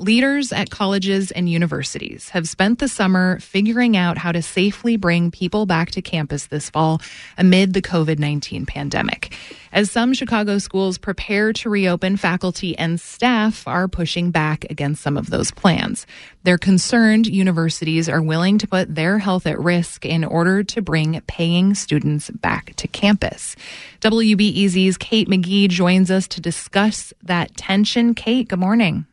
Leaders at colleges and universities have spent the summer figuring out how to safely bring people back to campus this fall amid the COVID 19 pandemic. As some Chicago schools prepare to reopen, faculty and staff are pushing back against some of those plans. They're concerned universities are willing to put their health at risk in order to bring paying students back to campus. WBEZ's Kate McGee joins us to discuss that tension. Kate, good morning.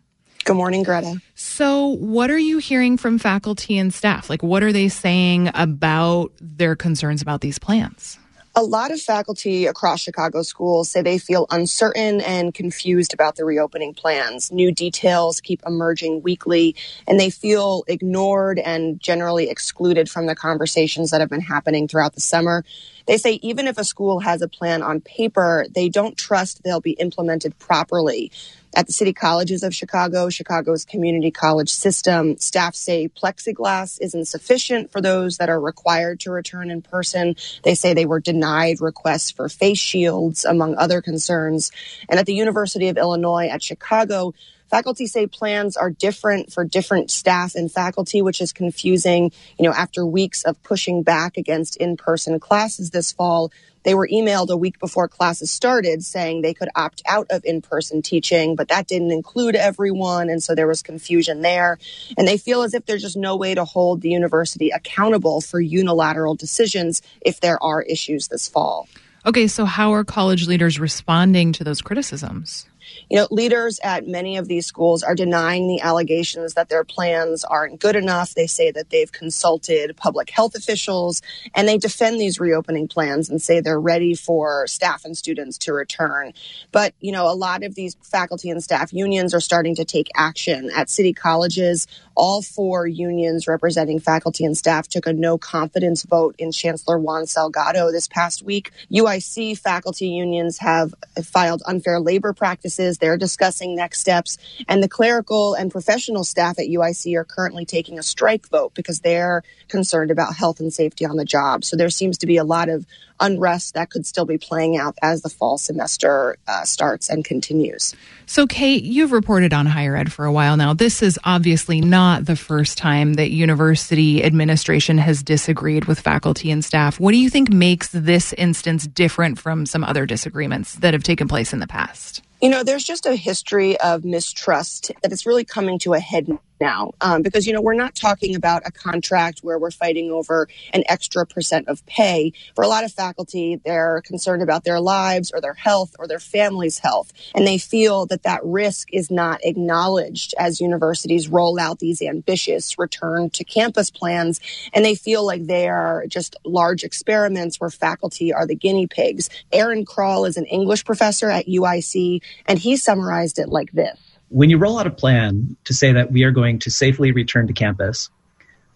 Good morning, Greta. So, what are you hearing from faculty and staff? Like, what are they saying about their concerns about these plans? A lot of faculty across Chicago schools say they feel uncertain and confused about the reopening plans. New details keep emerging weekly, and they feel ignored and generally excluded from the conversations that have been happening throughout the summer. They say even if a school has a plan on paper, they don't trust they'll be implemented properly. At the city colleges of Chicago, Chicago's community college system, staff say plexiglass isn't sufficient for those that are required to return in person. They say they were denied requests for face shields, among other concerns. And at the University of Illinois at Chicago, Faculty say plans are different for different staff and faculty, which is confusing. You know, after weeks of pushing back against in-person classes this fall, they were emailed a week before classes started saying they could opt out of in-person teaching, but that didn't include everyone. And so there was confusion there. And they feel as if there's just no way to hold the university accountable for unilateral decisions if there are issues this fall. Okay, so how are college leaders responding to those criticisms? You know, leaders at many of these schools are denying the allegations that their plans aren't good enough. They say that they've consulted public health officials and they defend these reopening plans and say they're ready for staff and students to return. But, you know, a lot of these faculty and staff unions are starting to take action at city colleges. All four unions representing faculty and staff took a no confidence vote in Chancellor Juan Salgado this past week. UIC faculty unions have filed unfair labor practices. They're discussing next steps. And the clerical and professional staff at UIC are currently taking a strike vote because they're concerned about health and safety on the job. So there seems to be a lot of unrest that could still be playing out as the fall semester uh, starts and continues. So, Kate, you've reported on higher ed for a while now. This is obviously not the first time that university administration has disagreed with faculty and staff. What do you think makes this instance different from some other disagreements that have taken place in the past? You know, there's just a history of mistrust that is really coming to a head now. Um, because you know we're not talking about a contract where we're fighting over an extra percent of pay. For a lot of faculty they're concerned about their lives or their health or their family's health. And they feel that that risk is not acknowledged as universities roll out these ambitious return to campus plans. And they feel like they are just large experiments where faculty are the guinea pigs. Aaron krall is an english professor at uic and he summarized it like this when you roll out a plan to say that we are going to safely return to campus,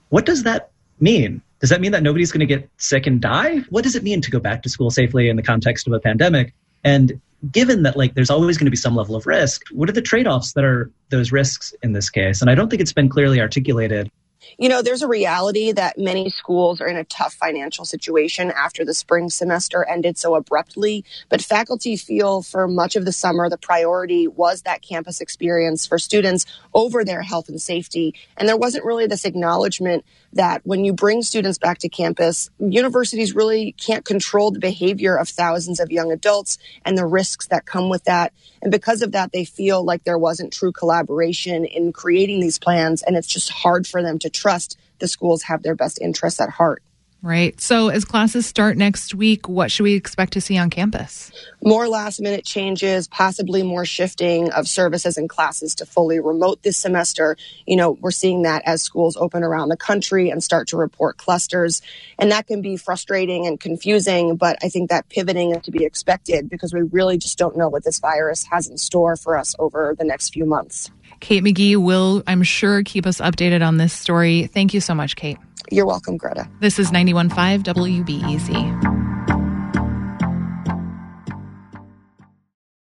what does that mean? Does that mean that nobody's going to get sick and die? What does it mean to go back to school safely in the context of a pandemic? And given that like there's always going to be some level of risk, what are the trade-offs that are those risks in this case? And I don't think it's been clearly articulated you know, there's a reality that many schools are in a tough financial situation after the spring semester ended so abruptly. But faculty feel for much of the summer, the priority was that campus experience for students over their health and safety. And there wasn't really this acknowledgement that when you bring students back to campus, universities really can't control the behavior of thousands of young adults and the risks that come with that. And because of that, they feel like there wasn't true collaboration in creating these plans. And it's just hard for them to trust the schools have their best interests at heart. Right. So, as classes start next week, what should we expect to see on campus? More last minute changes, possibly more shifting of services and classes to fully remote this semester. You know, we're seeing that as schools open around the country and start to report clusters. And that can be frustrating and confusing, but I think that pivoting is to be expected because we really just don't know what this virus has in store for us over the next few months. Kate McGee will, I'm sure, keep us updated on this story. Thank you so much, Kate. You're welcome, Greta. This is 91.5 WBEZ.